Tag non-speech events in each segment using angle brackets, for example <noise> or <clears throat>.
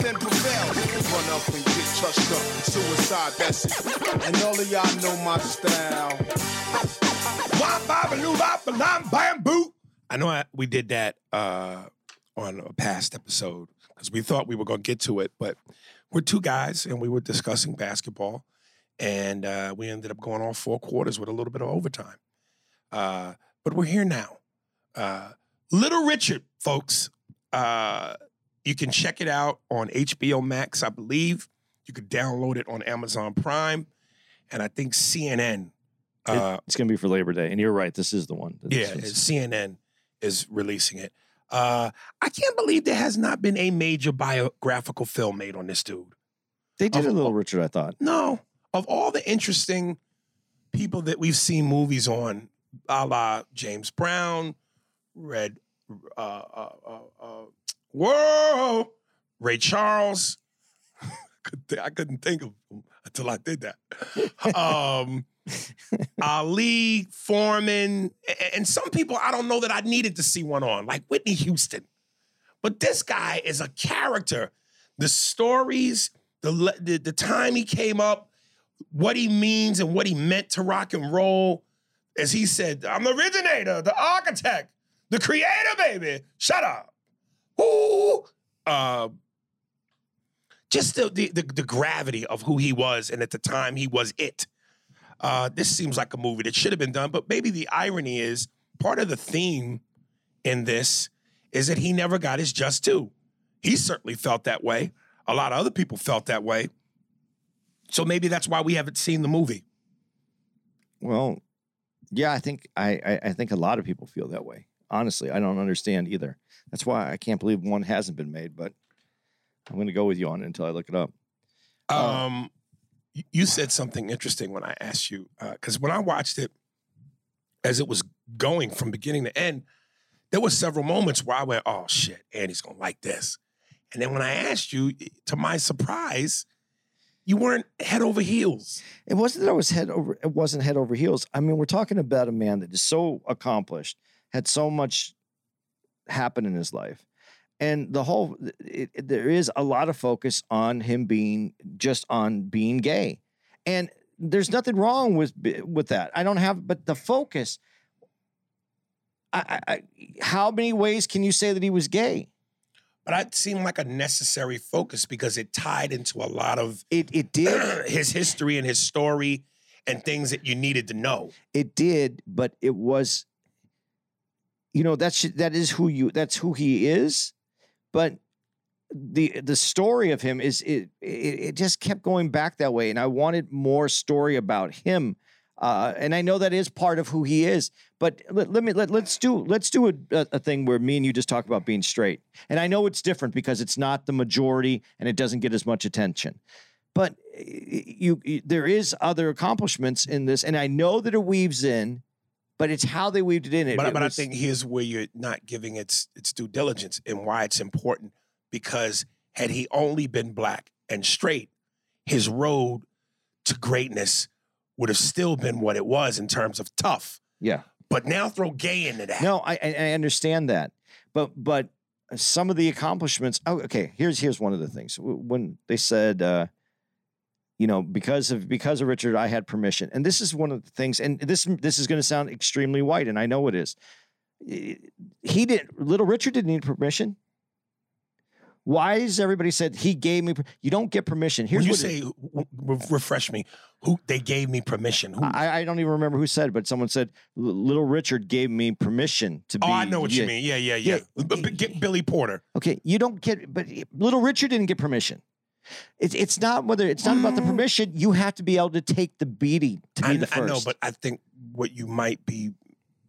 Then prevail. Run up and get touched up. Suicide, that's it. And all of y'all know my style. I know I, we did that uh, on a past episode because we thought we were going to get to it, but we're two guys and we were discussing basketball, and uh, we ended up going all four quarters with a little bit of overtime. Uh, but we're here now. Uh, Little Richard, folks. Uh, you can check it out on HBO Max, I believe. You could download it on Amazon Prime, and I think CNN. Uh, it's going to be for Labor Day, and you're right. This is the one. This yeah, is- CNN is releasing it. Uh, I can't believe there has not been a major biographical film made on this dude. they did of- a little Richard. I thought. No, of all the interesting people that we've seen movies on, a la James Brown, Red, uh, uh, uh, uh, whoa, Ray Charles. <laughs> I couldn't think of him until I did that. <laughs> um, Ali, Foreman, and some people I don't know that I needed to see one on, like Whitney Houston. But this guy is a character. The stories, the, the the time he came up, what he means and what he meant to rock and roll. As he said, I'm the originator, the architect, the creator, baby. Shut up. Ooh. Uh, just the, the the the gravity of who he was, and at the time he was it. Uh, this seems like a movie that should have been done, but maybe the irony is part of the theme in this is that he never got his just due. He certainly felt that way. A lot of other people felt that way. So maybe that's why we haven't seen the movie. Well, yeah, I think I, I I think a lot of people feel that way. Honestly, I don't understand either. That's why I can't believe one hasn't been made. But I'm going to go with you on it until I look it up. Uh, Um, y- you said something interesting when I asked you because when I watched it, as it was going from beginning to end, there were several moments where I went, "Oh shit, Andy's gonna like this," and then when I asked you, to my surprise, you weren't head over heels. It wasn't that I was head over. It wasn't head over heels. I mean, we're talking about a man that is so accomplished, had so much happen in his life, and the whole. It, it- there is a lot of focus on him being just on being gay, and there's nothing wrong with with that. I don't have, but the focus. I, I, I, how many ways can you say that he was gay? But that seemed like a necessary focus because it tied into a lot of It it did. <clears throat> his history and his story and things that you needed to know. It did, but it was, you know, that's that is who you that's who he is, but the the story of him is it it, it just kept going back that way, and I wanted more story about him. Uh, and I know that is part of who he is, but let, let me let, let's do let's do a, a, thing where me and you just talk about being straight. And I know it's different because it's not the majority and it doesn't get as much attention but you, you there is other accomplishments in this and i know that it weaves in but it's how they weaved it in it, But, it but I think here's where you're not giving its its due diligence and why it's important. Because had he only been black and straight, his road to greatness would have still been what it was in terms of tough. yeah But now throw gay into that. no I, I I understand that but but some of the accomplishments oh okay here's here's one of the things when they said uh you know because of because of richard i had permission and this is one of the things and this this is going to sound extremely white and i know it is eh, he didn't little richard didn't need permission Why is everybody said he gave me? per- You don't get permission. Here's when you say, w- refresh me, who they gave me permission? Who? I, I don't even remember who said, but someone said Little Richard gave me permission to be. oh, I know what yeah, you mean. Yeah, yeah, yeah. Yeah. B- Billy Porter. Okay, you don't get, but eh, Little Richard didn't get permission. It's it's not whether it's not about the Mm. permission. You have to be able to take the beating to be I, the I know, but I think what you might be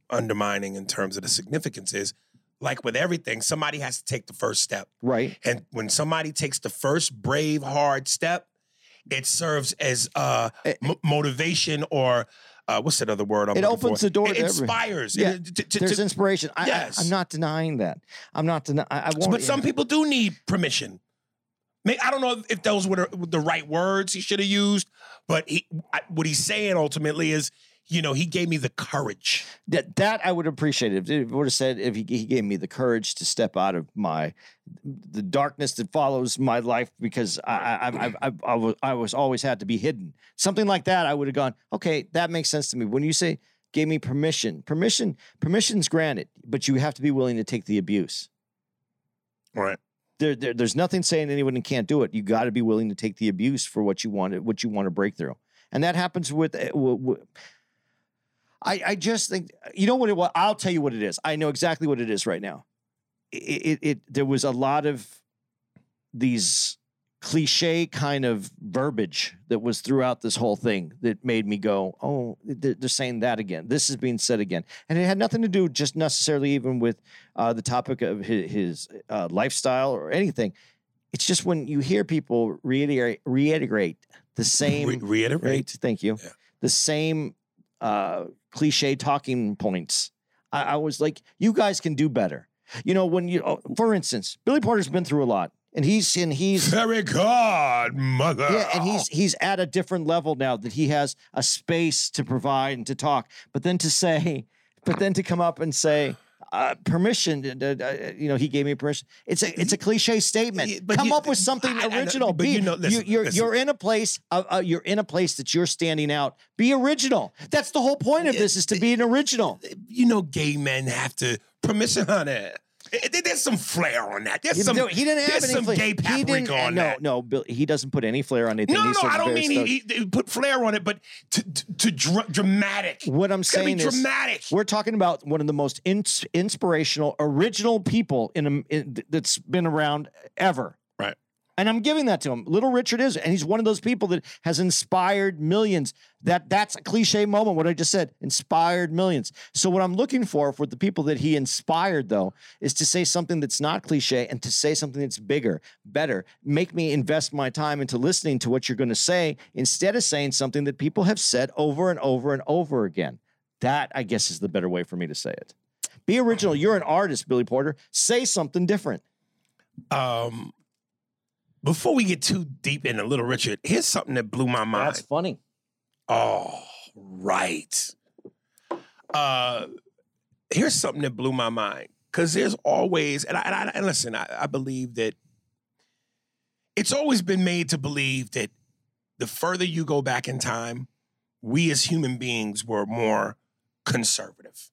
undermining in terms of the significance is, like with everything, somebody has to take the first step. right, And when somebody takes the first brave, hard step, it serves as uh, Eh, m- motivation or uh, what's that other word? I'm It opens for? the door It to inspires. Yeah, It- to- to- there's to- inspiration. I, yes. I, am not denying that. I'm not denying. I, I won't. but some people do need permission. May- I don't know if those were the, the right words he should have used, but he, I, what he's saying ultimately is, you know, he gave me the courage. that that I would appreciate if it would have said if he, he gave me the courage to step out of my the darkness that follows my life because I I I, I, I, was, I was always had to be hidden. Something like that, I would have gone, okay, that makes sense to me. When you say gave me permission, permission, permission's granted, but you have to be willing to take the abuse. Right. There, there there's nothing saying anyone can't do it. You got to be willing to take the abuse for what you want, what you want to break through, and that happens with. I, w- w- I, I just think you know what it was. I'll tell you what it is. I know exactly what it is right now. It, it, it there was a lot of these cliche kind of verbiage that was throughout this whole thing that made me go, oh, they're, saying that again. This is being said again, and it had nothing to do just necessarily even with uh, the topic of his, his uh, lifestyle or anything. It's just when you hear people reiterate reiterate the same Re- reiterate. Thank you. Yeah. The same uh, cliche talking points. I, I was like, you guys can do better. You know, when you, oh, for instance, Billy Porter's been through a lot, and he's and he's Very good, mother. yeah, and he's he's at a different level now that he has a space to provide and to talk. But then to say, but then to come up and say. Uh, permission, uh, uh, you know, he gave me permission. It's a it's a cliche statement. But Come you- up with something I- I original. but Be- you know, listen, you, are listen. you're in a place. Uh, uh, you're in a place that you're standing out. Be original. That's the whole point of this: is to be an original. you know, gay men have to permission on that. There's some flair on that. There's He, some. he didn't have there's any some flair. gay he paprika didn't, on no, that. no, Bill, he doesn't put any flair on anything. No, no, no. I don't mean he, he put flair on it, but to to, to dra- dramatic. What I'm It's saying is, dramatic. we're talking about one of the most ins- inspirational, original people in, a, in that's been around ever. And I'm giving that to him. Little Richard is, and he's one of those people that has inspired millions. That that's a cliche moment. What I just said, inspired millions. So what I'm looking for for the people that he inspired, though, is to say something that's not cliche and to say something that's bigger, better. Make me invest my time into listening to what you're going to say instead of saying something that people have said over and over and over again. That I guess is the better way for me to say it. Be original. You're an artist, Billy Porter. Say something different. Um, before we get too deep into Little Richard, here's something that blew my mind. That's funny. Oh, right. Uh, here's something that blew my mind because there's always, and I, and, I, and listen, I, I believe that it's always been made to believe that the further you go back in time, we as human beings were more conservative.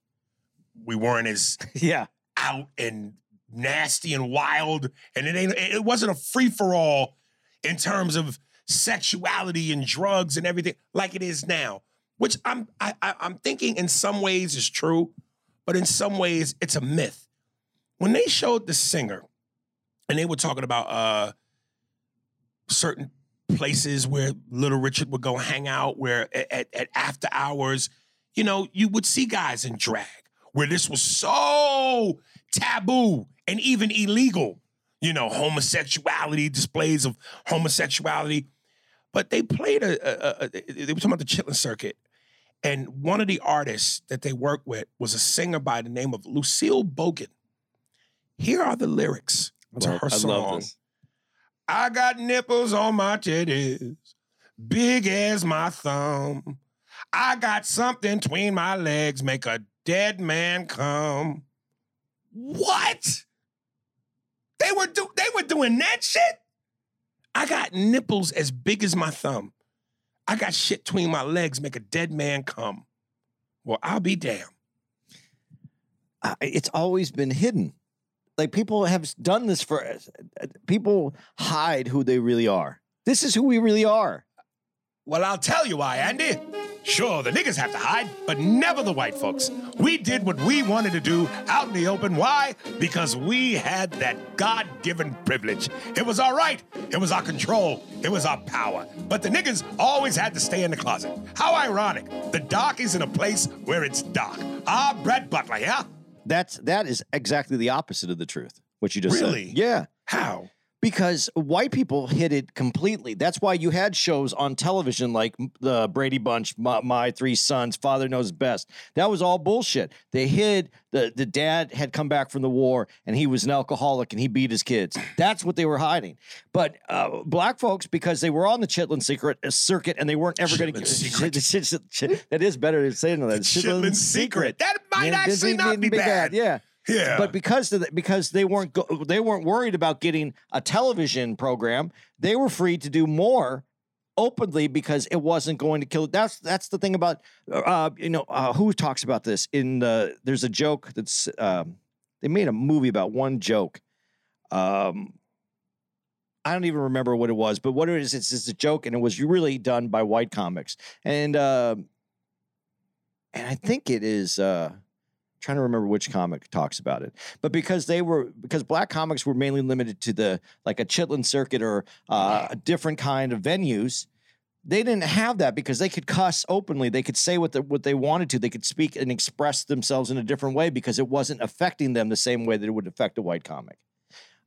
We weren't as <laughs> Yeah. out and nasty and wild, and it ain't. It wasn't a free for all in terms of sexuality and drugs and everything like it is now. Which I'm I, I'm thinking in some ways is true, but in some ways it's a myth. When they showed the singer, and they were talking about uh certain places where Little Richard would go hang out, where at, at after hours, you know, you would see guys in drag, where this was so taboo and even illegal. You know, homosexuality, displays of homosexuality. But they played a, a, a they were talking about the chitlin circuit. And one of the artists that they worked with was a singer by the name of Lucille Bogan. Here are the lyrics to her song. I got nipples on my titties, big as my thumb. I got something between my legs, make a dead man come. What? They were do they were doing that shit? I got nipples as big as my thumb. I got shit between my legs, make a dead man come. Well, I'll be damned. Uh, it's always been hidden. Like people have done this for us, people hide who they really are. This is who we really are. Well, I'll tell you why, Andy. Sure, the niggas have to hide, but never the white folks. We did what we wanted to do out in the open. Why? Because we had that God given privilege. It was our right, it was our control, it was our power. But the niggas always had to stay in the closet. How ironic. The dark is in a place where it's dark. Ah, Brett Butler, yeah? That's that is exactly the opposite of the truth. What you just Really? said. Yeah. How? Because white people hid it completely. That's why you had shows on television like the Brady Bunch, My, My Three Sons, Father Knows Best. That was all bullshit. They hid the the dad had come back from the war and he was an alcoholic and he beat his kids. That's what they were hiding. But uh, black folks, because they were on the Chitlin secret uh, circuit and they weren't ever going to get <laughs> that is better than saying that. Chitlin Secret. That might Yeah, actually not didn't be bad. Yeah. Yeah. But because of the, because they weren't go, they weren't worried about getting a television program, they were free to do more openly because it wasn't going to kill. That's that's the thing about uh, you know uh, who talks about this in the. There's a joke that's um, they made a movie about one joke. Um, I don't even remember what it was, but what it is, it's, it's a joke, and it was really done by white comics, and uh, and I think it is. Uh, trying to remember which comic talks about it. But because they were because black comics were mainly limited to the like a chitlin circuit or uh, a different kind of venues they didn't have that because they could cuss openly. They could say what, the, what they wanted to. They could speak and express themselves in a different way because it wasn't affecting them the same way that it would affect a white comic.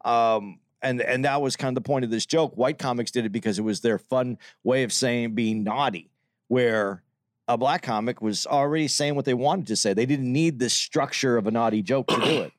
Um, and and that was kind of the point of this joke. White comics did it because it was their fun way of saying being naughty where a black comic was already saying what they wanted to say. They didn't need the structure of a naughty joke to do it.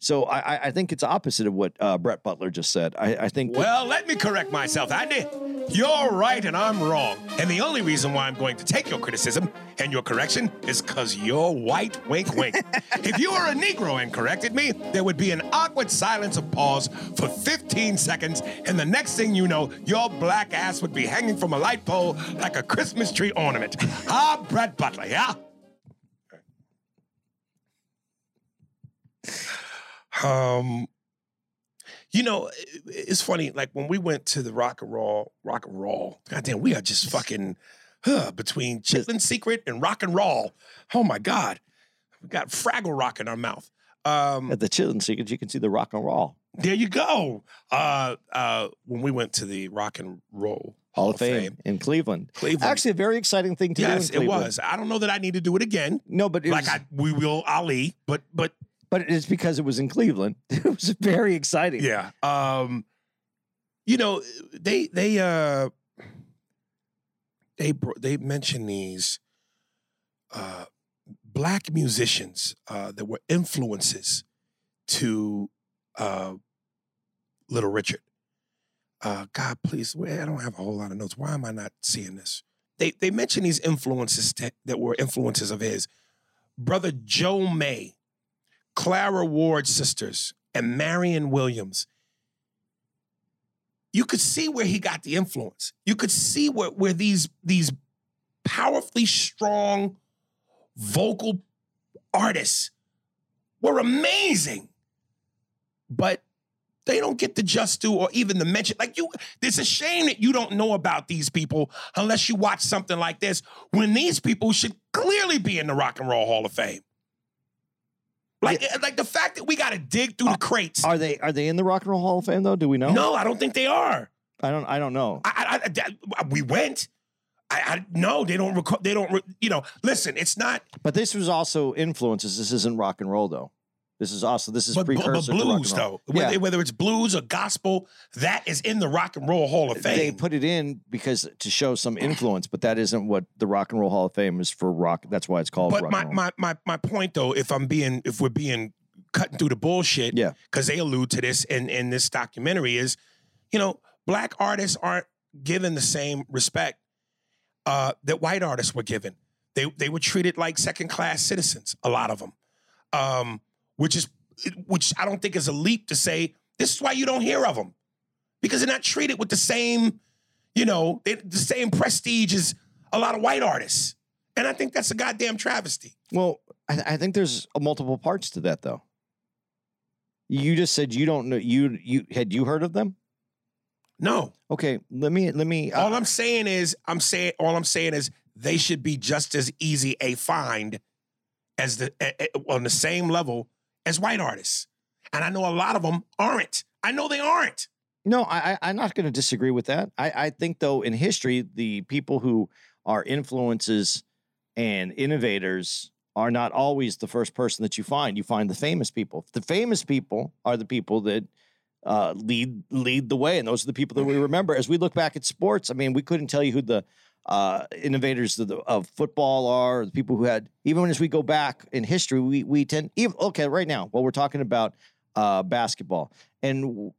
So I, I- think it's opposite of what uh, Brett Butler just said. I, I think Well, let me correct myself, Andy. You're right and I'm wrong. And the only reason why I'm going to take your criticism and your correction is because you're white, wink, wink. if you were a Negro and corrected me, there would be an awkward silence of pause for 15 seconds. And the next thing you know, your black ass would be hanging from a light pole like a Christmas tree ornament. ah, Brett Butler, yeah? Um, you know, it- it's funny. Like when we went to the Rock and Roll, Rock and Roll. Goddamn, we are just fucking huh, between Chitlin Secret and Rock and Roll. Oh my God, we got Fraggle Rock in our mouth. Um, at the Chitlin Secret, you can see the rock and roll there you go. Uh, uh, when we went to the Rock and Roll Hall of Fame, in Cleveland. Cleveland. Actually, a very exciting thing to yes, do. it was. I don't know that I need to do it again. No, but like was, I, we will Ali, but but but it's because it was in Cleveland. <laughs> It was very exciting. Yeah. Um, you know, they they uh they they mentioned these uh black musicians uh that were influences to uh Little Richard. Uh God, please, I don't have a whole lot of notes. Why am I not seeing this? They they mentioned these influences that were influences of his. Brother Joe May, Clara Ward sisters, and Marion Williams. You could see where he got the influence. You could see where, where these, these powerfully strong vocal artists were amazing. But they don't get the just due or even the mention. Like you, it's a shame that you don't know about these people unless you watch something like this. When these people should clearly be in the Rock and Roll Hall of Fame. Like, eh, like the fact that we got to dig through the crates. Are they are they in the Rock and Roll Hall of Fame though? Do we know? No, I don't think they are. I don't. I don't know. I, I, I- we went. I, I no, they don't. They don't. Re, you know, listen. It's not. But this was also influences. This isn't rock and roll though. This is also this is But, but, but precursor to rock blues and roll. though, Yeah. whether, it's blues or gospel, that is in the Rock and Roll Hall of Fame. They put it in because to show some influence, but that isn't what the Rock and Roll Hall of Fame is for rock. That's why it's called but rock my, and roll. my my my point though, if I'm being, if we're being cutting through the bullshit, Yeah. because they allude to this in in this documentary is, you know, black artists aren't given the same respect uh, that white artists were given. They they were treated like second class citizens. A lot of them, um, which is which I don't think is a leap to say. This is why you don't hear of them because they're not treated with the same, you know, they, the same prestige as a lot of white artists. And I think that's a goddamn travesty. well, I, I think there's multiple parts to that though. You just said you don't know. You you had you heard of them? No. Okay, let me let me. uh, All I'm saying is, I'm saying, all I'm saying is, they should be just as easy a find as the eh, eh, on the same level as white artists. And I know a lot of them aren't. I know they aren't. No, I, I'm not going to disagree with that. I, I think, though, in history, the people who are influences and innovators are not always the first person that you find. You find the famous people. The famous people are the people that uh, lead lead the way, and those are the people that we remember. As we look back at sports, I mean, we couldn't tell you who the uh, innovators of, the, of football are, the people who had. Even as we go back in history, we we tend even okay right now. Well, we're talking about uh, basketball, and w-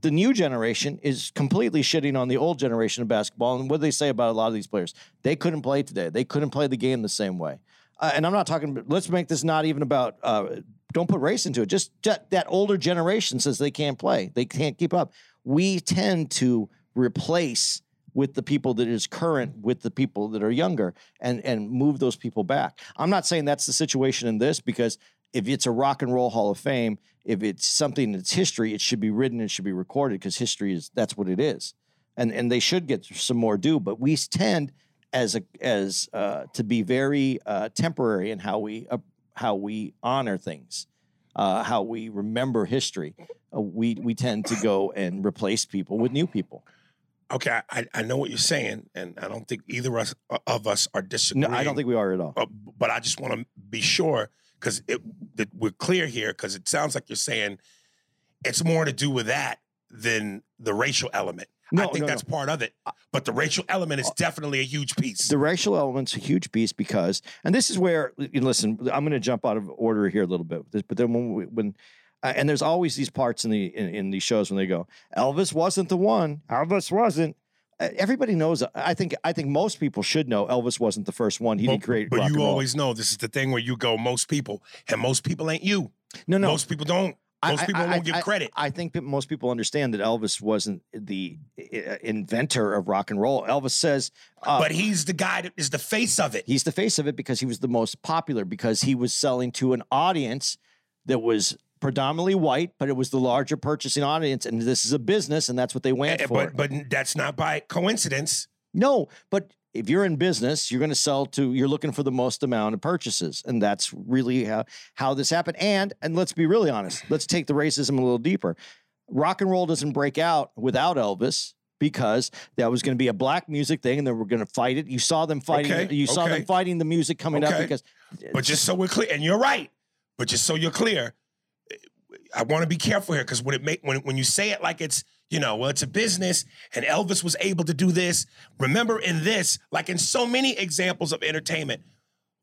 the new generation is completely shitting on the old generation of basketball. And what do they say about a lot of these players? They couldn't play today. They couldn't play the game the same way. Uh, and I'm not talking. Let's make this not even about. Uh, don't put race into it. Just that that older generation says they can't play. They can't keep up. We tend to replace with the people that is current with the people that are younger and and move those people back. I'm not saying that's the situation in this because if it's a rock and roll hall of fame, if it's something that's history, it should be written, it should be recorded because history is that's what it is. And and they should get some more due, but we tend as a as uh, to be very uh, temporary in how we uh, how we honor things, uh, how we remember history. Uh, we we tend to go and replace people with new people. Okay, I, I know what you're saying, and I don't think either of us, of us are disagreeing. No. I don't think we are at all. Uh, but I just want to be sure because that we're clear here because it sounds like you're saying it's more to do with that than the racial element. I think no, that's part of it, but the racial element is definitely a huge piece. the racial element's a huge piece because, and this is where, you listen, I'm going to jump out of order here a little bit, but then when, we, when uh, and there's always these parts in the in, in these shows when they go, Elvis wasn't the one, Elvis wasn't. Uh, Everybody knows. I think. I think most people should know Elvis wasn't the first one. He didn't create. but rock you and roll. always know this is the thing where you go most people, and most people ain't you. no no. Most people don't. Most I- people I- give I- credit. I think that most people understand that Elvis wasn't the inventor of rock and roll. Elvis says, uh, but he's the guy that is the face of it. He's the face of it because he was the most popular because he was selling to an audience that was predominantly white, but it was the larger purchasing audience, and this is a business, and that's what they went Eh, for. But but that's not by coincidence. no, but if you're in business, you're going to sell to. You're looking for the most amount of purchases, and that's really how how this happened. And and let's be really honest. Let's take the racism a little deeper. Rock and roll doesn't break out without Elvis. Because that was going to be a black music thing, and they were going to fight it. You saw them fighting. Okay, You saw them fighting the music coming up because But just so we're clear, and you're right. But just so you're clear, I want to be careful here because when it make when when you say it like it's you know well it's a business and Elvis was able to do this. Remember in this, like in so many examples of entertainment,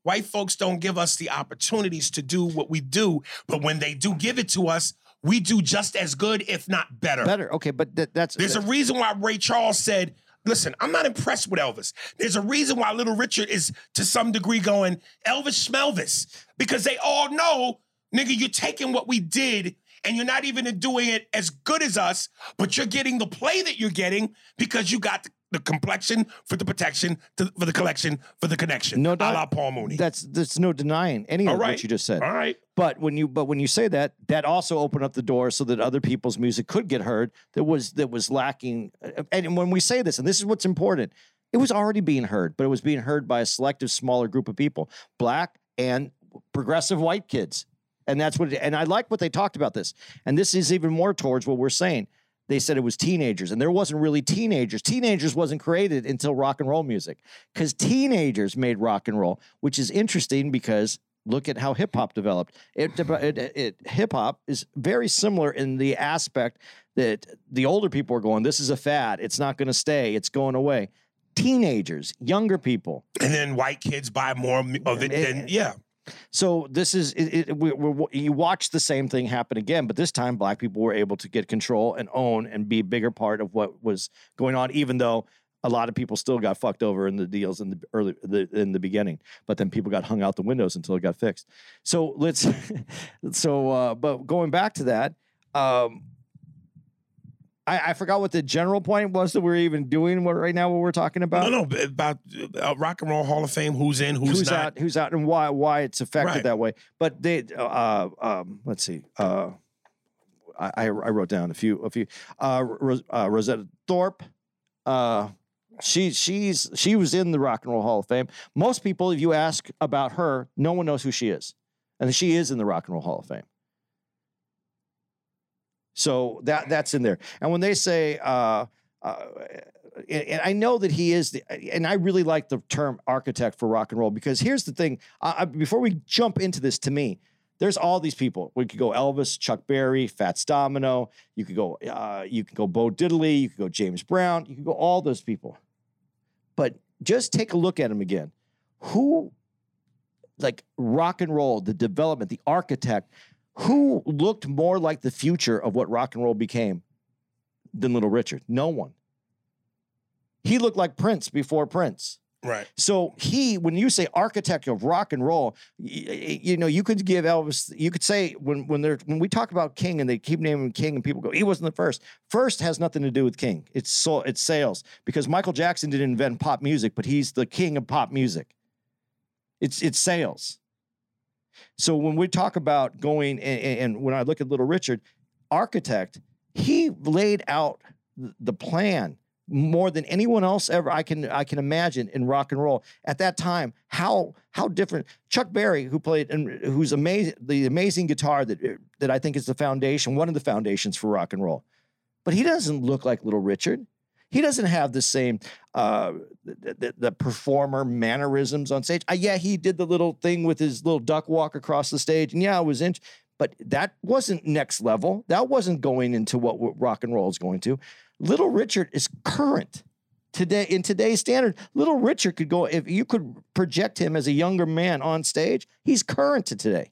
white folks don't give us the opportunities to do what we do. But when they do give it to us, we do just as good, if not better. better. Okay, but that, that's There's a reason why Ray Charles said, listen, I'm not impressed with Elvis. There's a reason why Little Richard is to some degree going, Elvis Schmelvis. Because they all know, nigga, you're taking what we did and you're not even doing it as good as us, but you're getting the play that you're getting because you got the, complexion for the protection, to, for the collection, for the connection. No a doubt. la Paul Mooney. that's there's no denying any All of right. what you just said. all right. But when you but when you say that, that also opened up the door so that other people's music could get heard. That was that was lacking. And when we say this, and this is what's important, it was already being heard, but it was being heard by a selective, smaller group of people, black and progressive white kids. And that's what. And I like what they talked about this. And this is even more towards what we're saying. They said it was teenagers, and there wasn't really teenagers. Teenagers wasn't created until rock and roll music, because teenagers made rock and roll, which is interesting because look at how hip hop developed. It, it, it hip hop is very similar in the aspect that the older people are going, "This is a fad. It's not going to stay. It's going away." Teenagers, younger people, And then white kids buy more of it than, yeah. So this is it, it, we, we, you watch the same thing happen again, but this time black people were able to get control and own and be a bigger part of what was going on, even though a lot of people still got fucked over in the deals in the early the, in the beginning. But then people got hung out the windows until it got fixed. So let's <laughs> so uh, but going back to that. Um, I, I forgot what the general point was that we're even doing what right now what we're talking about. No, no, about uh, Rock and Roll Hall of Fame, who's in, who's, who's, not. out, who's out, and why why it's affected Right. that way. But they, uh, um, let's see, uh, I, I I wrote down a few a few. Uh, Ros- uh, Rosetta Tharpe. Uh, she she's she was in the Rock and Roll Hall of Fame. Most people, if you ask about her, no one knows who she is, and she is in the Rock and Roll Hall of Fame. So that that's in there. And when they say, uh, uh, and, I know that he is, the, and I really like the term architect for rock and roll because here's the thing. Before we jump into this, to me, there's all these people. We could go Elvis, Chuck Berry, Fats Domino. You could go, uh, you could go Bo Diddley. You could go James Brown. You could go all those people. But just take a look at them again. Who, like rock and roll, the development, the architect, who looked more like the future of what rock and roll became than Little Richard? No one. He looked like Prince before Prince. Right. So he, when you say architect of rock and roll, y- y- you know, you could give Elvis. You could say when when they're when we talk about King and they keep naming King and people go, he wasn't the first. First has nothing to do with King. It's so it's sales because Michael Jackson didn't invent pop music, but he's the king of pop music. It's it's sales. So when we talk about going and, and- when I look at Little Richard, architect, he laid out the plan more than anyone else ever I can I can imagine in rock and roll at that time. How how different Chuck Berry, who played and who's amazing, the amazing guitar that er, that I think is the foundation, one of the foundations for rock and roll. But he doesn't look like Little Richard. He doesn't have the same uh, the, the, the performer mannerisms on stage. Uh, yeah, he did the little thing with his little duck walk across the stage, and yeah, it was in. But that wasn't next level. That wasn't going into what, what rock and roll is going to. Little Richard is current today in today's standard. Little Richard could go if you could project him as a younger man on stage. He's current to today.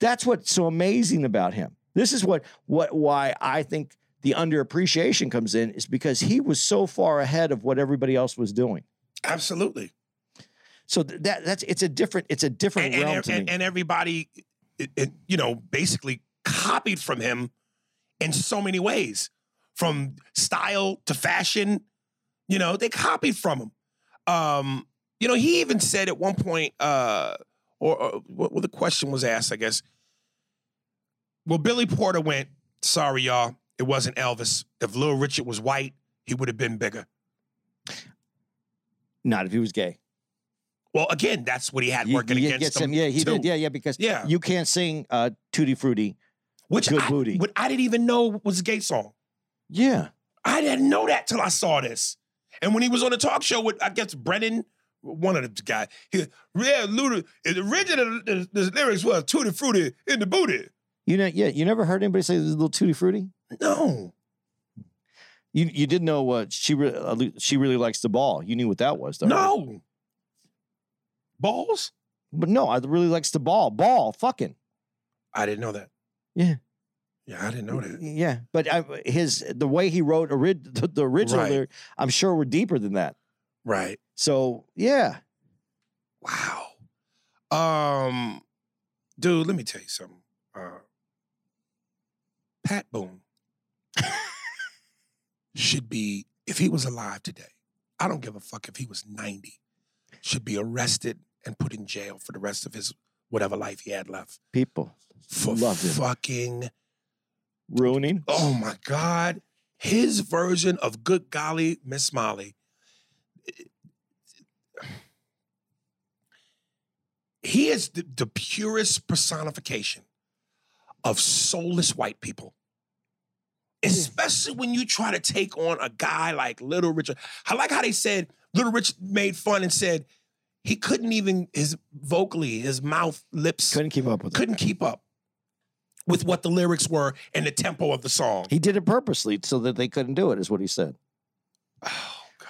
That's what's so amazing about him. This is what what why I think the underappreciation comes in is because he was so far ahead of what everybody else was doing. Absolutely. So that that's it's a different it's a different And, realm and, to and, and everybody, it, it, you know, basically copied from him in so many ways, from style to fashion. You know, they copied from him. Um, you know, he even said at one point, uh, or, or well, the question was asked, I guess. Well, Billy Porter went, sorry, y'all, it wasn't Elvis. If Little Richard was white, he would have been bigger. Not if he was gay. Well, again, that's what he had You- working you- against gets him. Yeah, he too. did. Yeah, yeah, because Yeah. you can't sing uh, Tutti Frutti. Which Good I, booty. What I didn't even know was a gay song. Yeah. I didn't know that till I saw this. And when he was on the talk show with, I guess, Brennan, one of the guys, he yeah, Luda, the original the, the lyrics was Tutti Frutti in the booty. You know, yeah, you never heard anybody say a little Tutti Frutti? No. You you didn't know what she re- uh, she really likes the ball. You knew what that was, though. right? No. Balls? But no, I really likes the ball. Ball, fucking. I didn't know that. Yeah. Yeah, I didn't know that. Yeah, but I, his the way he wrote ori- <laughs> the, the original Right. lyric, I'm sure were deeper than that. Right. So yeah, Wow. Um, dude, let me tell you something. Uh, Pat Boone should be, if he was alive today, I don't give a fuck if he was 90, should be arrested and put in jail for the rest of his whatever life he had left people for fucking, ruining. oh my God, his version of Good Golly Miss Molly. He is the, the purest personification of soulless white people. Especially when you try to take on a guy like Little Richard. I like how they said Little Richard made fun and said he couldn't even his vocally, his mouth, lips Couldn't keep up with couldn't keep up with what the lyrics were and the tempo of the song. He did it purposely so that they couldn't do it. Is what he said. Oh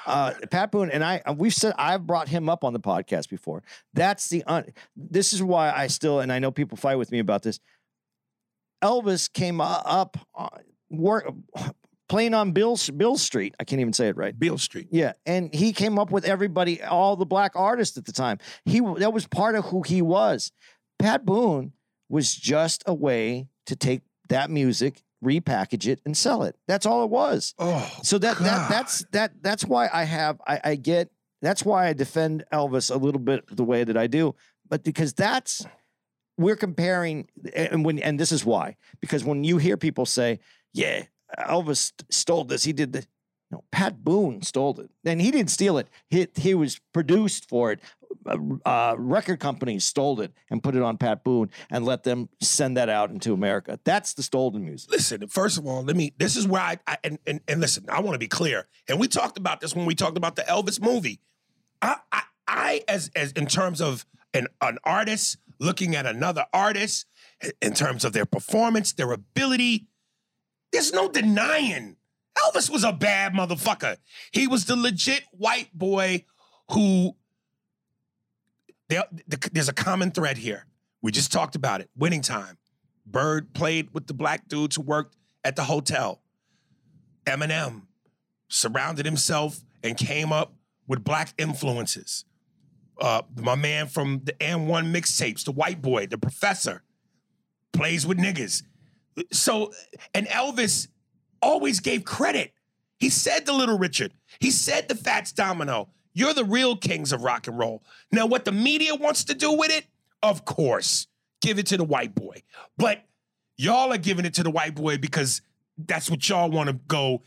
Uh, God. Pat Boone and I, uh, we've said I've brought him up on the podcast before. That's the un, this is why I still and I know people fight with me about this. Elvis came up, uh, work, playing on Bill Bill Street. I can't even say it right. Bill Street. Yeah, and he came up with everybody, all the black artists at the time. He that was part of who he was. Pat Boone was just a way to take that music, repackage it, and sell it. That's all it was. Oh, So that that that's that that's why I have I, I get that's why I defend Elvis a little bit the way that I do, but because that's we're comparing, and when and this is why because when you hear people say, "Yeah, Elvis stole this," he did the No, Pat Boone stole it, and he didn't steal it. He he was produced for it. Uh, uh, record companies stole it and put it on Pat Boone and let them send that out into America. That's the stolen music. listen, first of all, let me. This is where I, I and, and and listen. I want to be clear, and we talked about this when we talked about the Elvis movie. I, I, I as as in terms of an an artist looking at another artist, in terms of their performance, their ability. There's no denying Elvis was a bad motherfucker. He was the legit white boy who. There, there's a common thread here. We just talked about it. Winning time. Bird played with the black dudes who worked at the hotel. Eminem surrounded himself and came up with black influences. Uh, my man from the AND1 mixtapes, the white boy, the professor, plays with niggas. So, and Elvis always gave credit. He said to Little Richard, he said to Fats Domino, you're the real kings of rock and roll. Now, what the media wants to do with it, of course, give it to the white boy. But y'all are giving it to the white boy because that's what y'all want to go.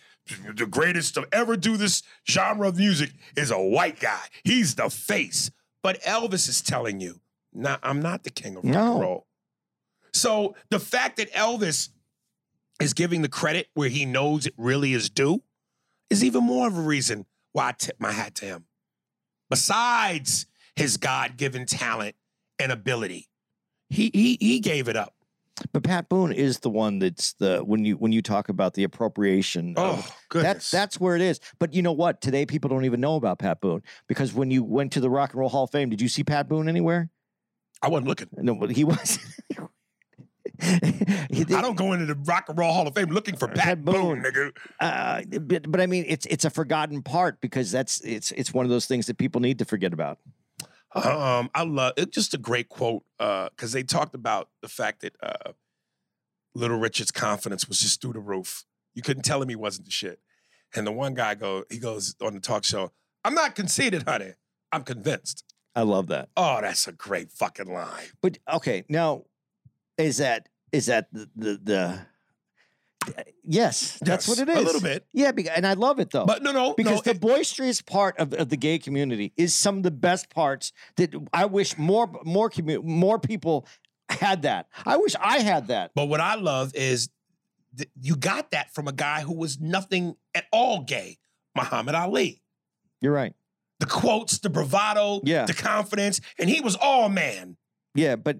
The greatest to ever do this genre of music is a white guy. He's the face. But Elvis is telling you, nah, I'm not the king of rock No. and roll. So the fact that Elvis is giving the credit where he knows it really is due is even more of a reason why I tip my hat to him. Besides his God-given talent and ability, he he he gave it up. But Pat Boone is the one that's the when you when you talk about the appropriation. of- Oh, goodness. That's that's where it is. But you know what? Today people don't even know about Pat Boone because when you went to the Rock and Roll Hall of Fame, did you see Pat Boone anywhere? I wasn't looking. No, but he <laughs> was. I don't go into the Rock and Roll Hall of Fame looking for Pat, Pat Boone, Boone. nigga. Uh, but, but I mean, it's it's a forgotten part because that's it's it's one of those things that people need to forget about. Um, I love it's just a great quote because they talked about the fact that uh, Little Richard's confidence was just through the roof. You couldn't tell him he wasn't the shit. And the one guy go, he goes on the talk show, "I'm not conceited, honey. I'm convinced." I love that. Oh, that's a great fucking line. But okay, now is that is that the the, the yes, that's Yes, what it is. A little bit, Yeah, and I love it though. but no, no, because no, the it- boisterous part of, of the gay community is some of the best parts that I wish more more commu- more people had that. I wish I had that. But what I love is th- you got that from a guy who was nothing at all gay, Muhammad Ali. You're right. The quotes, the bravado, Yeah. the confidence, and he was all man. Yeah, but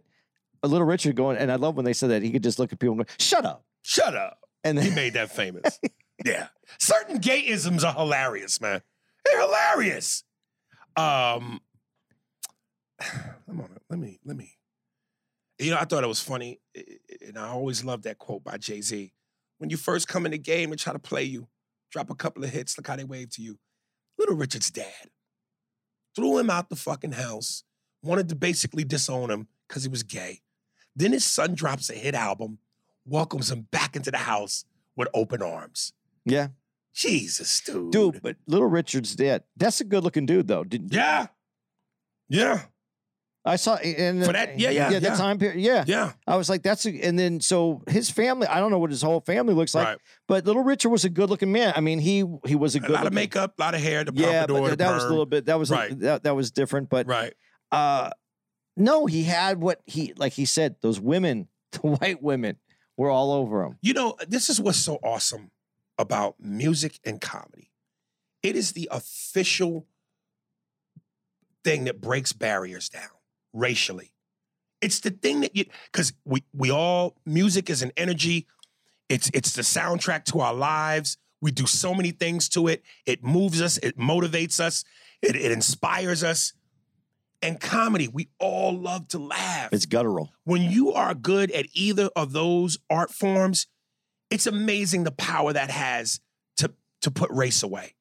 little Richard going, and I love when they said that he could just look at people and go, "Shut up," Shut up. and He made that famous. <laughs> yeah. Certain gayisms are hilarious, man. They're hilarious. Um <sighs> come on, let me, let me. You know, I thought it was funny, and I always loved that quote by Jay-Z. When you first come in the game and try to play you, drop a couple of hits, look how they wave to you. Little Richard's dad threw him out the fucking house, wanted to basically disown him because he was gay. Then his son drops a hit album, welcomes him back into the house with open arms. yeah, Jesus, dude. dude. But little Richard's dead. That's a good looking dude, though. Did, Yeah. Yeah. I saw and For that- yeah, yeah, yeah, yeah. that time period. Yeah, Yeah. I was like, that's a, and then so his family. I don't know what his whole family looks like, right. but little Richard was a good looking man. I mean, he he was a A good lot of looking- makeup, a lot of hair, the Yeah, but the that was a little bit. That was a- that that was different. But Right. uh, no, he had what he like. He said those women, <laughs> the white women, were all over him. You know, this is what's so awesome about music and comedy. It is the official thing that breaks barriers down racially. It's the thing that you because we we all music is an energy. It's it's the soundtrack to our lives. We do so many things to it. It moves us, it motivates us, it, it inspires us. And comedy, we all love to laugh It's guttural. when you are good at either of those art forms, it's amazing the power that has to to put race away.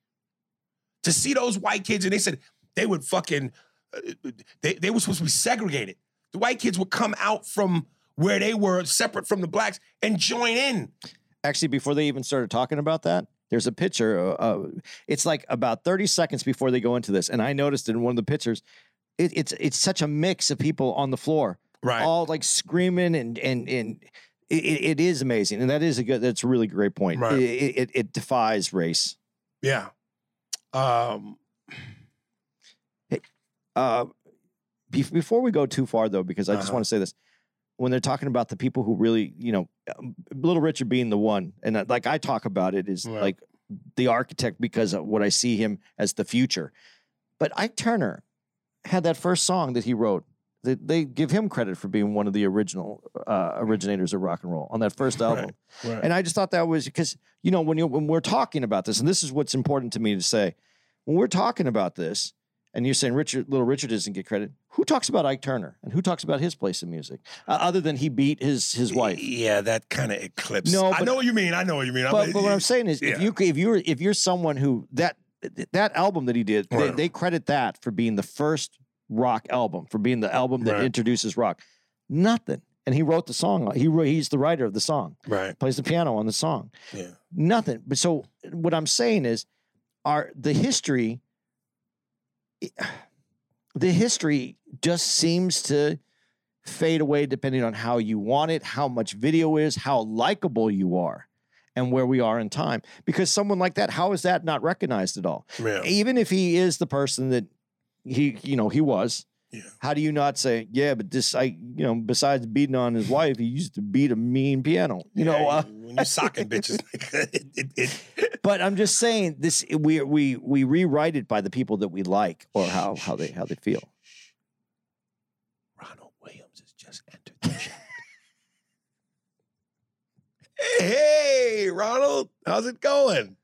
To see those white kids, and they said they would fucking, uh, they, they were supposed to be segregated. The white kids would come out from where they were separate from the blacks and join in. Actually, before they even started talking about that, there's a picture. Uh, uh, it's like about 30 seconds before they go into this, and I noticed in one of the pictures, it, it's it's such a mix of people on the floor. Right. all like screaming and and and it, it is amazing, and that is a good. That's a really great point. Right. It, it it defies race. Yeah. Um. Hey, uh, be- before we go too far though, because I just Uh-huh. want to say this. When they're talking about the people who really, you know, um, Little Richard being the one, and uh, like I talk about it is Right. like the architect because of what I see him as the future. But Ike Turner had that first song that he wrote. They, they give him credit for being one of the original uh, originators of rock and roll on that first album. Right. And I just thought that was because you know when you when we're talking about this, and this is what's important to me to say, when we're talking about this, and you're saying Richard, Little Richard doesn't get credit. Who talks about Ike Turner and who talks about his place in music, uh, other than he beat his his wife? Yeah, that kind of eclipse. No, I know what you mean. I know what you mean. But, but what I'm saying is, if you if you're if you're someone who that that album that he did, they, Right. they credit that for being the first rock album, for being the album that Right. introduces rock. Nothing, and he wrote the song. He he's the writer of the song. right. Plays the piano on the song. Yeah. Nothing. But so what I'm saying is, our the history, eh, the history just seems to fade away depending on how you want it, how much video is, how likable you are, and where we are in time. Because someone like that, how is that not recognized at all? Yeah. Even if he is the person that he, you know, he was. Yeah. How do you not say, yeah, but this, I, you know, besides beating on his wife, he used to beat a mean piano. You know, uh, when you're socking bitches, <laughs> <laughs> it, it, it, but I'm just saying this we we we rewrite it by the people that we like or how how they how they feel. Ronald Williams has just entered the chat. Hey, Ronald, how's it going?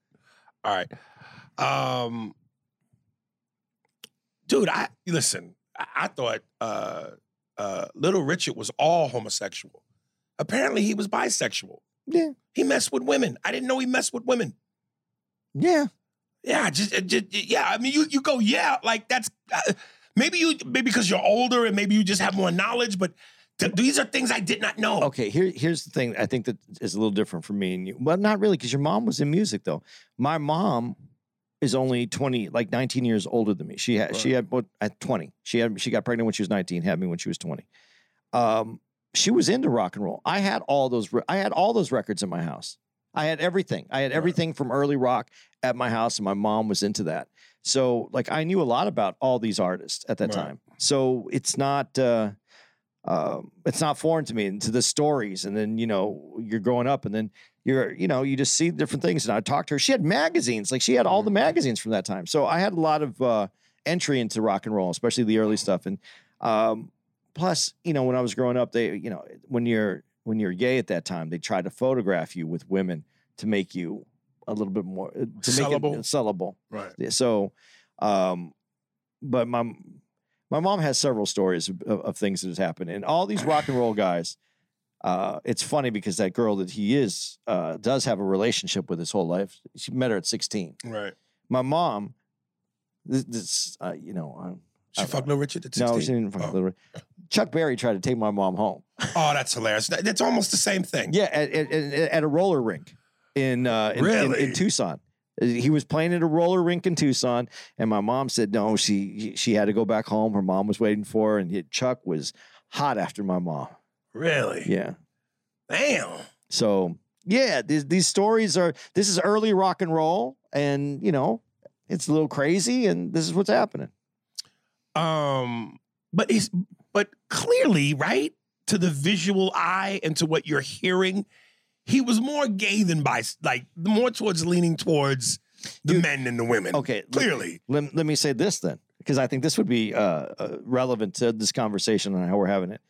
All right. Um dude, I listen, I, I thought uh uh Little Richard was all homosexual. Apparently he was bisexual. Yeah. He messed with women. I didn't know he messed with women. Yeah. Yeah, just, just yeah. I mean, you you go yeah, like that's uh, maybe you maybe because you're older and maybe you just have more knowledge, but these are things I did not know. Okay, here here's the thing I think that is a little different for me and you. Well, not really cuz your mom was in music though. My mom is only 20 like 19 years older than me. She had she had what at 20. She had she got pregnant when she was 19, had me when she was 20. Um she was into rock and roll. I had all those I had all those records in my house. I had everything. I had Right. everything from early rock at my house and my mom was into that. So like I knew a lot about all these artists at that Right. time. So it's not uh um, it's not foreign to me and to the stories. And then, you know, you're growing up and then you're, you know, you just see different things. And I talked to her. She had magazines, like she had all the magazines from that time. So I had a lot of uh, entry into rock and roll, especially the early stuff. And um, plus, you know, when I was growing up, they, you know, when you're when you're gay at that time, they tried to photograph you with women to make you a little bit more uh, to Sellable? make it sellable. Right. So, um, but my my mom has several stories of, of, things that has happened, and all these rock and roll guys. Uh, it's funny because that girl that he is uh, does have a relationship with his whole life. She met her at sixteen. Right. My mom, this, this uh, you know, um, She I- fucked Little Richard at 16? no, she didn't. fuck Oh. Little- Chuck Berry tried to take my mom home. Oh, that's hilarious. That- That's almost the same thing. Yeah, at, at, at, a roller rink in, uh, in, in- in, Really? Tucson. He was playing at a roller rink in Tucson, and my mom said no. She she had to go back home. Her mom was waiting for her, and Chuck was hot after my mom. Really? Yeah. Damn. So yeah, these these stories are. This is early rock and roll, and you know, it's a little crazy, and this is what's happening. Um, but it's but clearly, right, to the visual eye and to what you're hearing, he was more gay than bi like more towards leaning towards the men than the women. Okay, let- Clearly. Let, let me say this then, because I think this would be uh, uh, relevant to this conversation and how we're having it.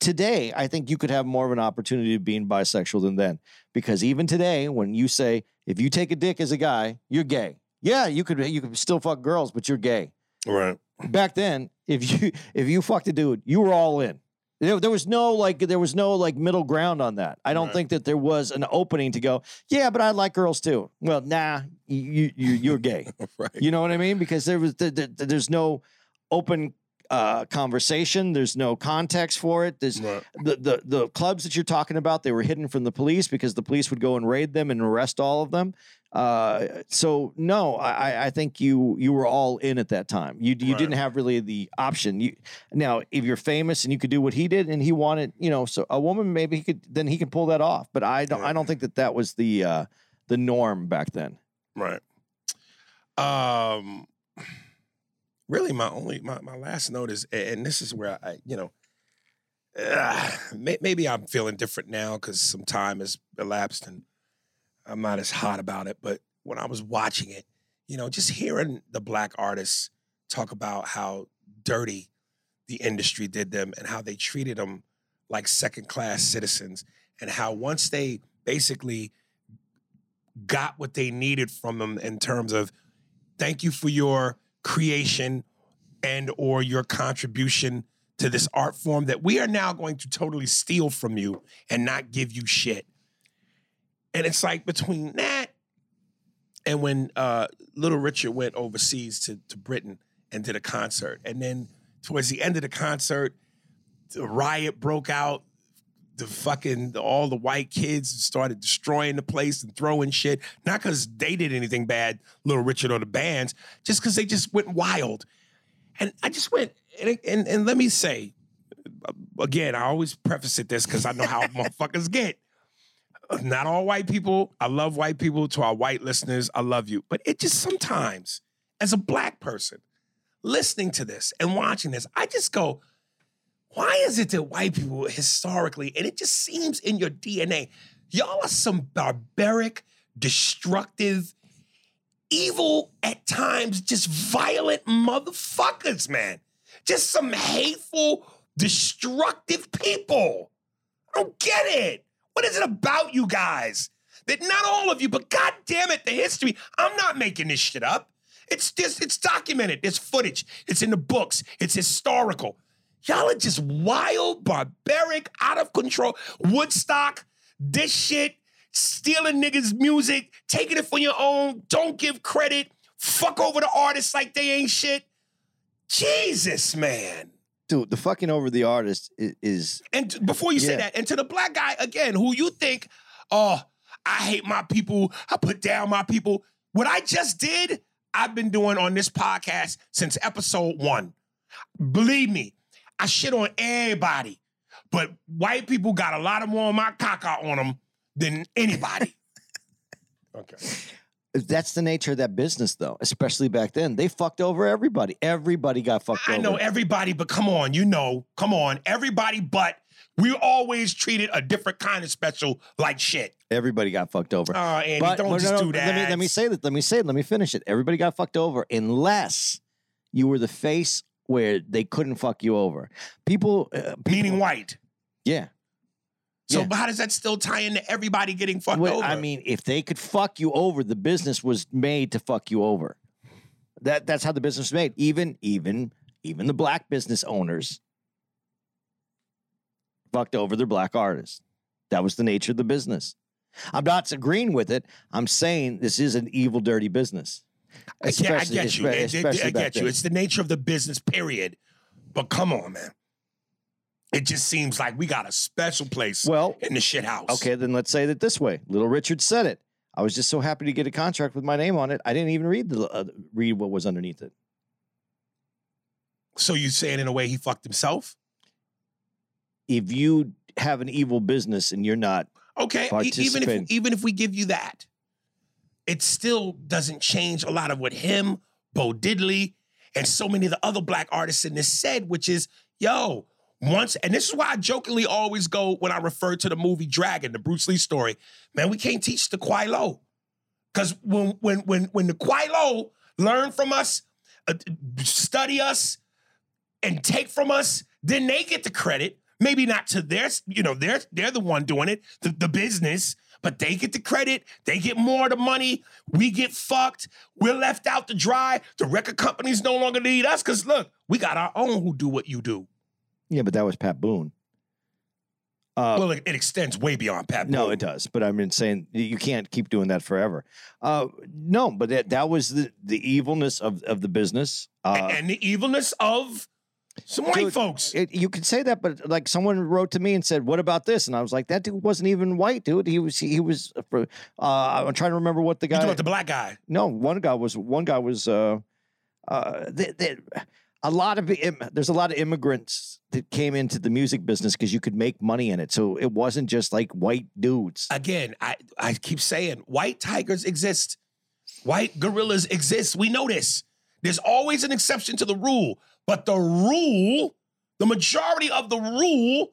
Today, I think you could have more of an opportunity of being bisexual than then, because even today, when you say if you take a dick as a guy, you're gay. Yeah, you could you could still fuck girls, but you're gay. Right. Back then, if you if you fucked a dude, you were all in. There, there was no like there was no like middle ground on that. I don't Right. think that there was an opening to go. Yeah, but I like girls too. Well, nah, you you you're gay. <laughs> Right. You know what I mean? Because there was th- th- there's no open uh, conversation. There's no context for it. There's Right. the, the the clubs that you're talking about. They were hidden from the police because the police would go and raid them and arrest all of them. Uh, so no, I, I- think you you were all in at that time. You you Right. didn't have really the option. You now if you're famous and you could do what he did, and he wanted, you know, so a woman maybe he could then he can pull that off. But I don't I don't think that that was the uh, the norm back then. Right. Um. Really, my only my, my last note is, and this is where I, you know, uh, maybe I'm feeling different now because some time has elapsed and I'm not as hot about it. But when I was watching it, you know, just hearing the black artists talk about how dirty the industry did them and how they treated them like second class citizens and how once they basically got what they needed from them in terms of thank you for your creation and or your contribution to this art form that we are now going to totally steal from you and not give you shit. And it's like between that and when uh, Little Richard went overseas to, to Britain and did a concert, and then towards the end of the concert, the riot broke out. The fucking all the white kids started destroying the place and throwing shit. Not because they did anything bad, Little Richard or the bands, just because they just went wild. And I just went and and, and let me say, again, I always preface it this because I know how <laughs> motherfuckers get. Not all white people. I love white people. To our white listeners, I love you. But it just sometimes, as a black person, listening to this and watching this, I just go, why is it that white people historically, and it just seems in your DNA, y'all are some barbaric, destructive, evil, at times just violent motherfuckers, man. Just some hateful, destructive people. I don't get it. What is it about you guys? That not all of you, but god damn it, the history. I'm not making this shit up. It's just, it's documented. There's footage. It's in the books. It's historical. Y'all are just wild, barbaric, out of control. Woodstock, this shit, stealing niggas' music, taking it for your own, don't give credit, fuck over the artists like they ain't shit. Jesus, man. Dude, the fucking over the artist is, is And before you say that, and to the black guy again, who you think, oh, I hate my people, I put down my people. What I just did, I've been doing on this podcast since episode one. Believe me, I shit on everybody, but white people got a lot of more of my caca on them than anybody. <laughs> okay. That's the nature of that business though, especially back then. They fucked over everybody. Everybody got fucked over. I over. know everybody, but come on, you know, come on, everybody, but we always treated a different kind of special like shit. Everybody got fucked over. Uh, Andy, don't just do that. Let me let me say that. Let me say it. Let me finish it. Everybody got fucked over unless you were the face where they couldn't fuck you over. People, uh, people meaning white. yeah. So Yeah. how does that still tie into everybody getting fucked Well, over? I mean, if they could fuck you over, the business was made to fuck you over. That that's how the business was made. Even even even the black business owners fucked over their black artists. That was the nature of the business. I'm not agreeing with it. I'm saying this is an evil, dirty business. I get, I get you. It- it- I get you. then. It's the nature of the business, period. But come on, man. It just seems like we got a special place Well, in the shit house. Okay, then let's say that this way. Little Richard said it. I was just so happy to get a contract with my name on it. I didn't even read the uh, read what was underneath it. So you saying in a way he fucked himself? If you have an evil business and you're not, Okay, even if even if we give you that, it still doesn't change a lot of what him, Bo Diddley, and so many of the other black artists in this said, which is, yo, once, and this is why I jokingly always go when I refer to the movie Dragon, the Bruce Lee story. Man, we can't teach the Kwai Lo. Because when when when when the Kwai Lo learn from us, uh, study us, and take from us, then they get the credit. Maybe not to their, you know, they're they're the one doing it, the, the business, but they get the credit. They get more of the money. We get fucked. We're left out to dry. The record companies no longer need us because look, we got our own who do what you do. Yeah, but that was Pat Boone. Uh, well, it, it extends way beyond Pat. Boone. No, it does. But I'm saying you can't keep doing that forever. Uh, no, but that, that was the, the evilness of, of the business. Uh, and the evilness of Some white Dude, folks. It, you could say that, but like someone wrote to me and said, "What about this?" And I was like, "That dude wasn't even white, dude. He was he was." Uh, uh, I'm trying to remember what the guy. talking about the black guy? no, one guy was one guy was. Uh, uh, they, they, a lot of im- there's a lot of immigrants that came into the music business because you could make money in it. So it wasn't just like white dudes. Again, I, I keep saying white tigers exist. White gorillas exist. We know this. There's always an exception to the rule. But the rule, the majority of the rule,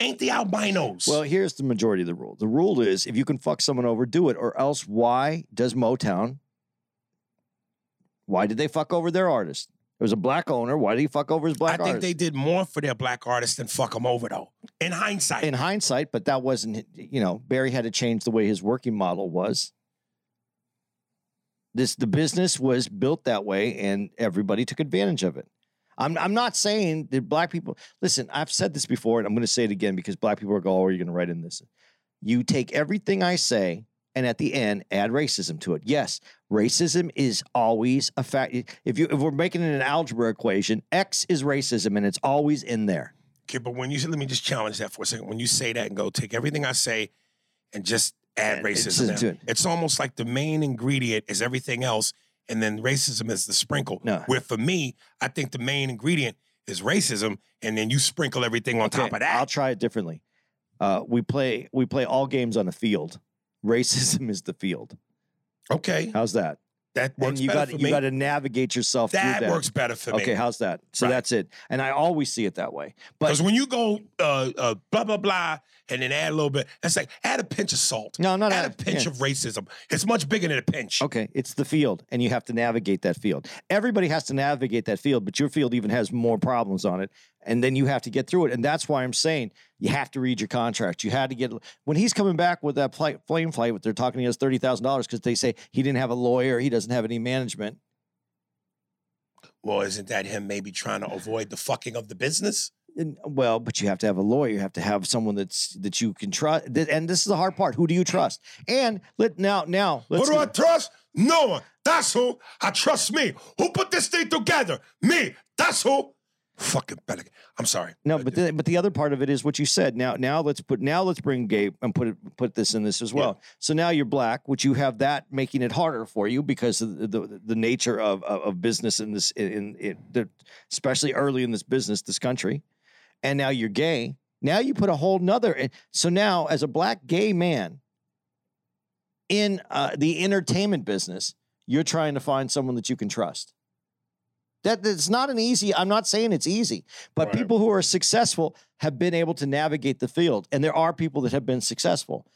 ain't the albinos. Well, here's the majority of the rule. The rule is if you can fuck someone over, do it, or else why does Motown? Why did they fuck over their artist? It was a black owner. Why did he fuck over his black? I think they did more for their black artists than fuck them over, though. In hindsight. in hindsight, but that wasn't, you know, Barry had to change the way his working model was. This the business was built that way and everybody took advantage of it. I'm I'm not saying that black people listen, I've said this before and I'm gonna say it again because black people are going, oh, you're gonna write in this. You take everything I say and at the end add racism to it. Yes, racism is always a fact. If you if we're making it an algebra equation, X is racism and it's always in there. Okay, but when you say, let me just challenge that for a second. When you say that and go take everything I say and just add racism, to it. it's almost like the main ingredient is everything else, and then racism is the sprinkle. No. Where for me, I think the main ingredient is racism, and then you sprinkle everything on top of that. I'll try it differently. Uh, we play we play all games on the field. Racism is the field. Okay, How's that? that works and you better got you got to navigate yourself that through that. works better for me. Okay, how's that? So Right. that's it. And I always see it that way. Because when you go uh, uh, blah blah blah, and then add a little bit, it's like add a pinch of salt. no, not add a pinch yeah. of racism. It's much bigger than a pinch. Okay, it's the field, and you have to navigate that field. Everybody has to navigate that field, but your field even has more problems on it, and then you have to get through it. And that's why I'm saying you have to read your contract. You had to get when he's coming back with that flight, flame flight. They're talking he has thirty thousand dollars because they say he didn't have a lawyer, he doesn't have any management. Well, isn't that him maybe trying to avoid the fucking of the business? And, well, but you have to have a lawyer. You have to have someone that's that you can trust. And this is the hard part. Who do you trust? And let now now let's Who do I trust? No one. That's who. I trust me. Who put this thing together? Me. That's who. Fucking Pelican. I'm sorry. No, but the, but the other part of it is what you said. Now now let's put now let's bring Gabe and put it put this in this as well. So now you're black, which you have that making it harder for you because of the the, the nature of, of of business in this in, in the, especially early in this business this country, and now you're gay. Now you put a whole nother. So now as a black gay man in uh, the entertainment business, you're trying to find someone that you can trust. That that's not an easy. I'm not saying it's easy, but Right. people who are successful have been able to navigate the field, and there are people that have been successful.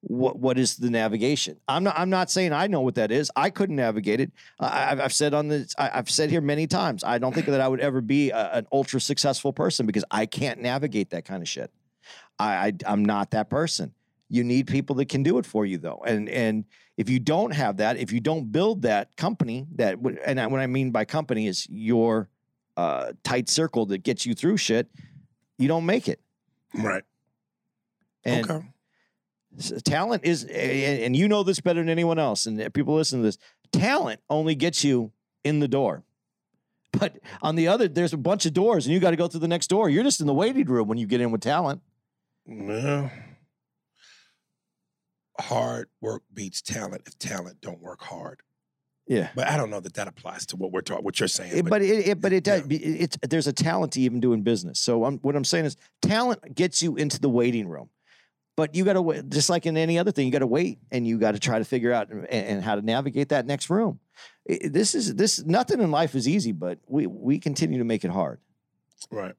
What what is the navigation? I'm not. I'm not saying I know what that is. I couldn't navigate it. I, I've, I've said on this. I, I've said here many times. I don't think that I would ever be a, an ultra successful person because I can't navigate that kind of shit. I, I I'm not that person. You need people that can do it for you though, and and if you don't have that, if you don't build that company, that and what I mean by company is your uh, tight circle that gets you through shit, you don't make it. Right. And okay. talent is, and you know this better than anyone else, and people listen to this. Talent only gets you in the door. But on the other, there's a bunch of doors, and you got to go through the next door. You're just in the waiting room when you get in with talent. Well, hard work beats talent if talent don't work hard. Yeah. But I don't know that that applies to what we're talking, what you're saying. It- but but it, it but it does. yeah. It's there's a talent to even doing business. So I'm, what I'm saying is, talent gets you into the waiting room, but you got to wait. Just like in any other thing, you got to wait and you got to try to figure out and, and how to navigate that next room. I- this is this nothing in life is easy, but we we continue to make it hard. right.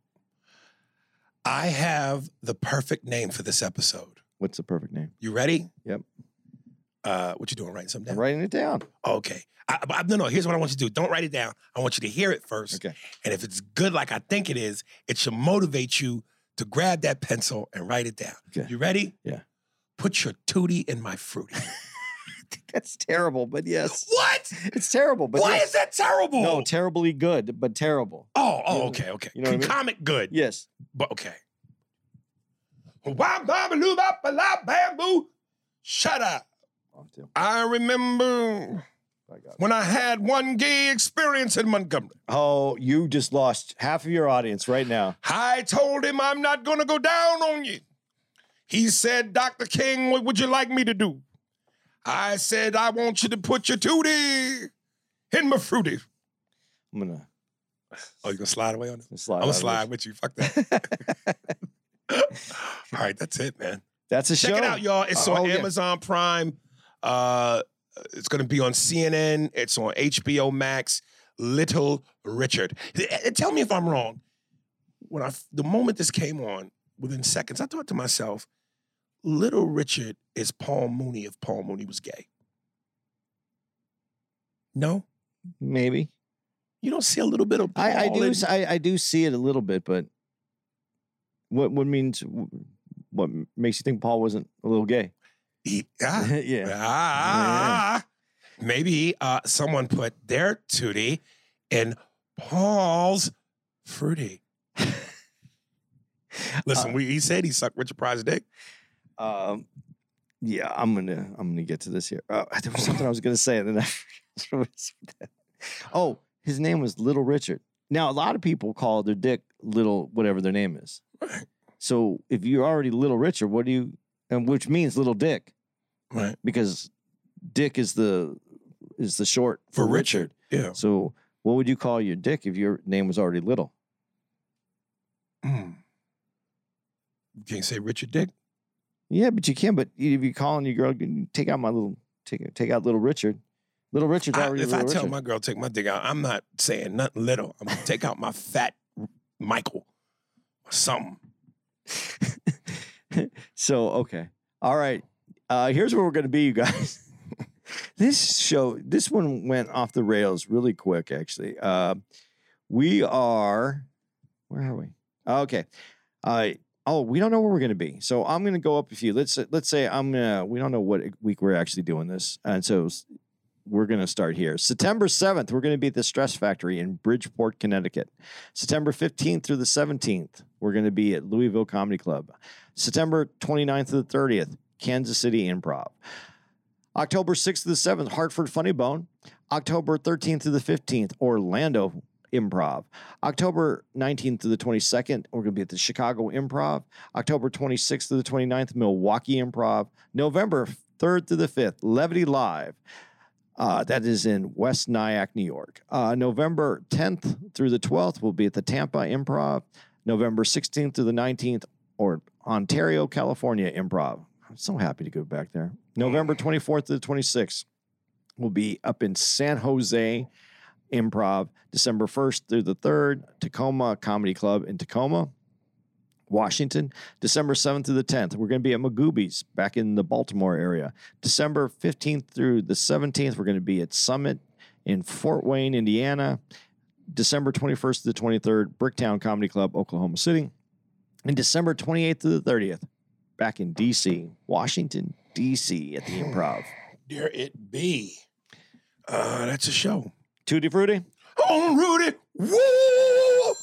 I have the perfect name for this episode. What's the perfect name? You ready? Yep. Uh, what you doing? Writing something I'm writing it down. Okay. I, I- no, no. Here's what I want you to do. Don't write it down. I want you to hear it first. Okay. And if it's good like I think it is, it should motivate you to grab that pencil and write it down. Okay. You ready? Yeah. Put your tootie in my fruity. <laughs> That's terrible, but yes, what? it's terrible. But Why yes. is that terrible? no terribly good, but terrible? Oh, oh, okay, okay. you know what I mean? Comic good. Yes. But okay. Bamboo. Shut up. I remember when I had one gay experience in Montgomery. Oh, you just lost half of your audience right now. I told him I'm not going to go down on you. He said, Dr. King, what would you like me to do? I said, I want you to put your tootie in my fruity. I'm gonna Oh, you going to slide away on it? slide. I'm going to slide with you. Fuck that. <laughs> <laughs> All right, that's it, man. That's a Check show. Check it out, y'all. It's Oh, on yeah. Amazon Prime. Uh, it's going to be on CNN. It's on HBO Max. Little Richard. Eh, Tell me if I'm wrong. When I the moment this came on, within seconds, I thought to myself, Little Richard is Paul Mooney if Paul Mooney was gay. No, Maybe. you don't see a little bit of. Paul I, I do. in- I, I do see it a little bit, but what what means what makes you think Paul wasn't a little gay? He- <laughs> ah, yeah. Ah, maybe uh, someone put their tootie in Paul's fruity. <laughs> Listen, Uh, we, he said he sucked Richard Pryor's dick. Um, yeah, I'm gonna I'm gonna get to this here. Uh, <laughs> there was something I was gonna say, and then I forgot what was that. Oh, his name was Little Richard. Now a lot of people call their dick Little whatever their name is. Right. So if you're already Little Richard, what do you and which means Little Dick Right. because Dick is the is the short For Richard. Yeah. So what would you call your dick if your name was already Little? Mm. You can't say Richard Dick. Yeah, but you can. But if you're calling your girl, take out my little take take out Little Richard. Little Richard's I- already if I Little tell my girl take my dick out, I'm not saying nothing little. I'm gonna take out my fat Michael something. <laughs> so okay, all right. Uh, here's where we're going to be, you guys. <laughs> this show, this one went off the rails really quick. Actually, uh, we are. Where are we? Okay. Uh, oh, we don't know where we're going to be. So I'm going to go up a few. Let's let's say I'm gonna. We don't know what week we're actually doing this, and so we're going to start here. September 7th, we're going to be at the Stress Factory in Bridgeport, Connecticut. September 15th through the 17th, we're going to be at Louisville Comedy Club. September 29th to the 30th, Kansas City Improv. October 6th to the 7th, Hartford Funny Bone. October 13th to the 15th, Orlando Improv. October 19th to the 22nd, we're going to be at the Chicago Improv. October 26th to the 29th, Milwaukee Improv. November 3rd to the 5th, Levity Live. Uh, that is in West Nyack, New York. Uh, November 10th through the 12th we'll be at the Tampa Improv. November 16th to the 19th, or Ontario, California Improv. I'm so happy to go back there. November 24th to the 26th will be up in San Jose Improv. December 1st through the 3rd, Tacoma Comedy Club in Tacoma. Washington, December 7th through the 10th. We're going to be at Magooby's back in the Baltimore area. December 15th through the 17th, we're going to be at Summit in Fort Wayne, Indiana. December 21st to the 23rd, Bricktown Comedy Club, Oklahoma City. And December 28th to the 30th, back in DC, Washington, DC at the Improv. There it be. Uh, that's a show. Tutti Frutti? Oh, Rudy. Woo!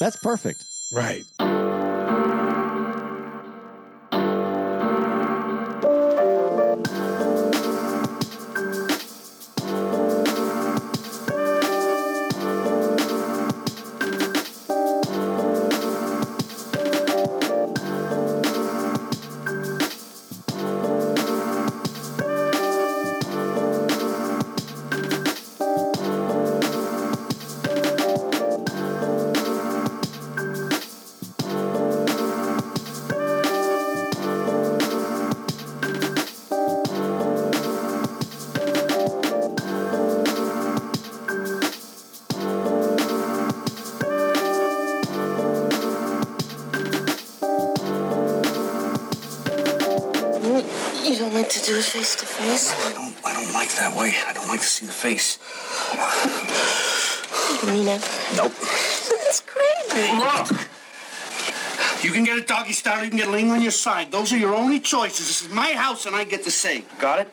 That's perfect. Right. You can get ling on your side. Those are your only choices. This is my house and I get to say. Got it?